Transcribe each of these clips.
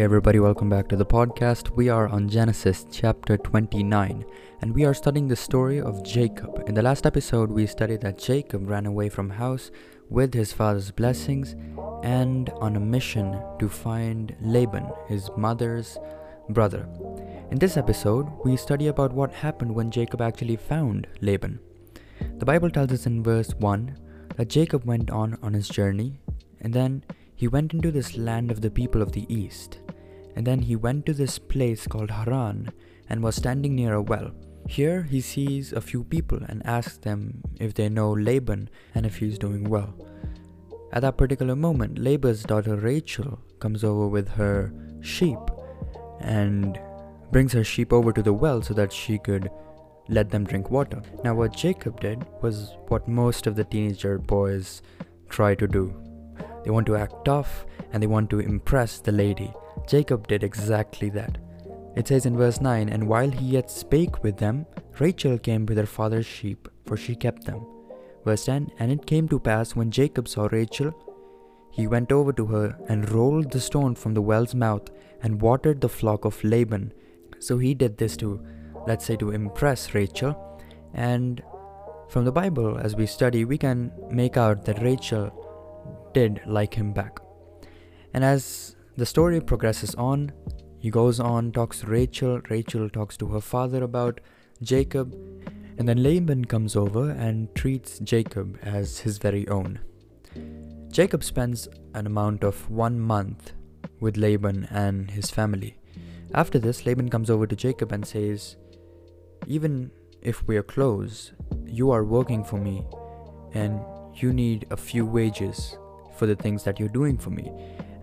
Hey, everybody, welcome back to the podcast. We are on Genesis chapter 29, and we are studying the story of Jacob. In the last episode, we studied that Jacob ran away from house with his father's blessings and on a mission to find Laban, his mother's brother. In this episode, we study about what happened when Jacob actually found Laban. The Bible tells us in verse 1 that Jacob went on on his journey, and then he went into this land of the people of the east. And then he went to this place called Haran and was standing near a well. Here he sees a few people and asks them if they know Laban and if he's doing well. At that particular moment, Laban's daughter Rachel comes over with her sheep and brings her sheep over to the well so that she could let them drink water. Now, what Jacob did was what most of the teenager boys try to do they want to act tough and they want to impress the lady. Jacob did exactly that. It says in verse 9, And while he yet spake with them, Rachel came with her father's sheep, for she kept them. Verse 10 And it came to pass when Jacob saw Rachel, he went over to her and rolled the stone from the well's mouth and watered the flock of Laban. So he did this to, let's say, to impress Rachel. And from the Bible, as we study, we can make out that Rachel did like him back. And as the story progresses on, he goes on, talks to Rachel, Rachel talks to her father about Jacob, and then Laban comes over and treats Jacob as his very own. Jacob spends an amount of one month with Laban and his family. After this, Laban comes over to Jacob and says, Even if we are close, you are working for me, and you need a few wages for the things that you're doing for me.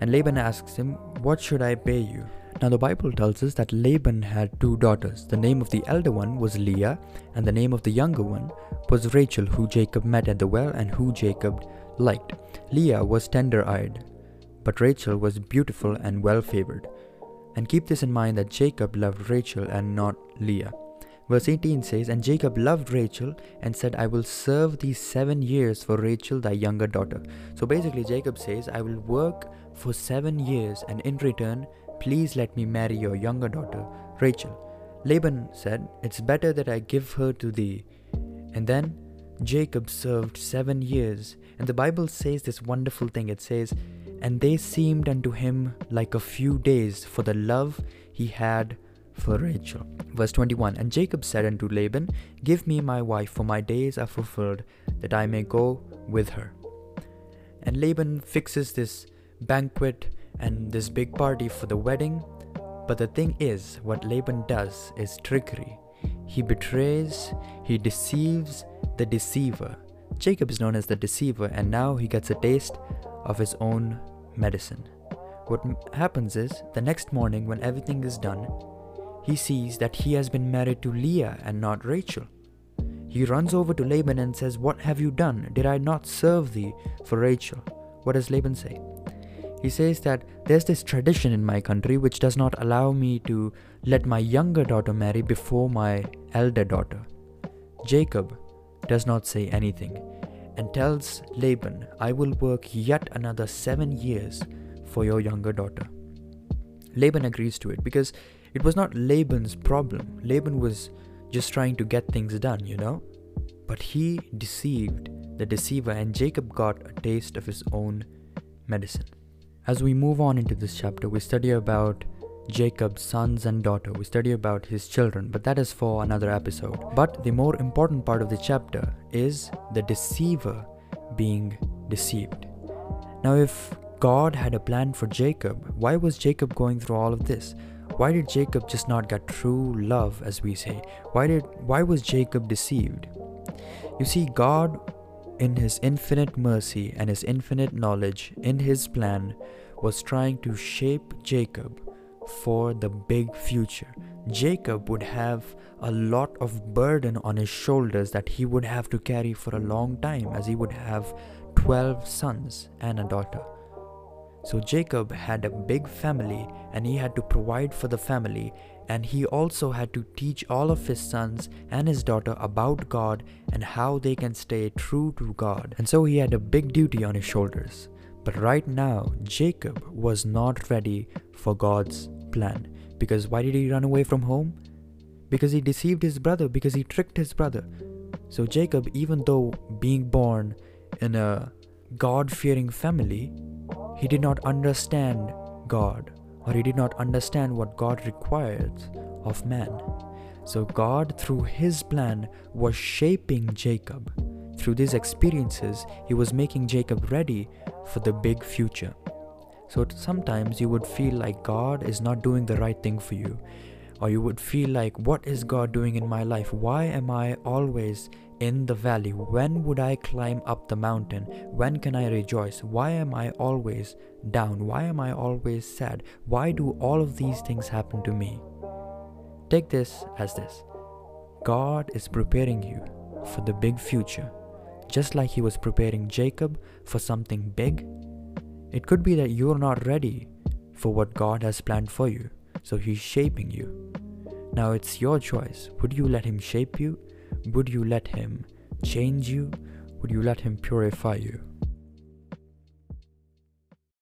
And Laban asks him, What should I pay you? Now, the Bible tells us that Laban had two daughters. The name of the elder one was Leah, and the name of the younger one was Rachel, who Jacob met at the well and who Jacob liked. Leah was tender eyed, but Rachel was beautiful and well favored. And keep this in mind that Jacob loved Rachel and not Leah. Verse 18 says, And Jacob loved Rachel and said, I will serve thee seven years for Rachel, thy younger daughter. So basically, Jacob says, I will work for seven years, and in return, please let me marry your younger daughter, Rachel. Laban said, It's better that I give her to thee. And then Jacob served seven years. And the Bible says this wonderful thing it says, And they seemed unto him like a few days for the love he had for Rachel. Verse 21 And Jacob said unto Laban, Give me my wife, for my days are fulfilled, that I may go with her. And Laban fixes this banquet and this big party for the wedding. But the thing is, what Laban does is trickery. He betrays, he deceives the deceiver. Jacob is known as the deceiver, and now he gets a taste of his own medicine. What happens is, the next morning, when everything is done, he sees that he has been married to Leah and not Rachel. He runs over to Laban and says, What have you done? Did I not serve thee for Rachel? What does Laban say? He says that there's this tradition in my country which does not allow me to let my younger daughter marry before my elder daughter. Jacob does not say anything and tells Laban, I will work yet another seven years for your younger daughter. Laban agrees to it because it was not Laban's problem. Laban was just trying to get things done, you know? But he deceived the deceiver, and Jacob got a taste of his own medicine. As we move on into this chapter, we study about Jacob's sons and daughter. We study about his children, but that is for another episode. But the more important part of the chapter is the deceiver being deceived. Now, if God had a plan for Jacob, why was Jacob going through all of this? Why did Jacob just not get true love, as we say? Why did why was Jacob deceived? You see, God, in his infinite mercy and his infinite knowledge, in his plan, was trying to shape Jacob for the big future. Jacob would have a lot of burden on his shoulders that he would have to carry for a long time, as he would have 12 sons and a daughter. So Jacob had a big family and he had to provide for the family and he also had to teach all of his sons and his daughter about God and how they can stay true to God. And so he had a big duty on his shoulders. But right now, Jacob was not ready for God's plan. Because why did he run away from home? Because he deceived his brother, because he tricked his brother. So, Jacob, even though being born in a God fearing family, he did not understand God or he did not understand what God requires of man. So, God, through his plan, was shaping Jacob. Through these experiences, he was making Jacob ready for the big future. So, sometimes you would feel like God is not doing the right thing for you or you would feel like, What is mm. God doing in my life? Why am I always in the valley? When would I climb up the mountain? When can I rejoice? Why am I always down? Why am I always sad? Why do all of these things happen to me? Take this as this God is preparing you for the big future, just like He was preparing Jacob for something big. It could be that you're not ready for what God has planned for you, so He's shaping you. Now it's your choice. Would you let Him shape you? Would you let Him change you? Would you let Him purify you?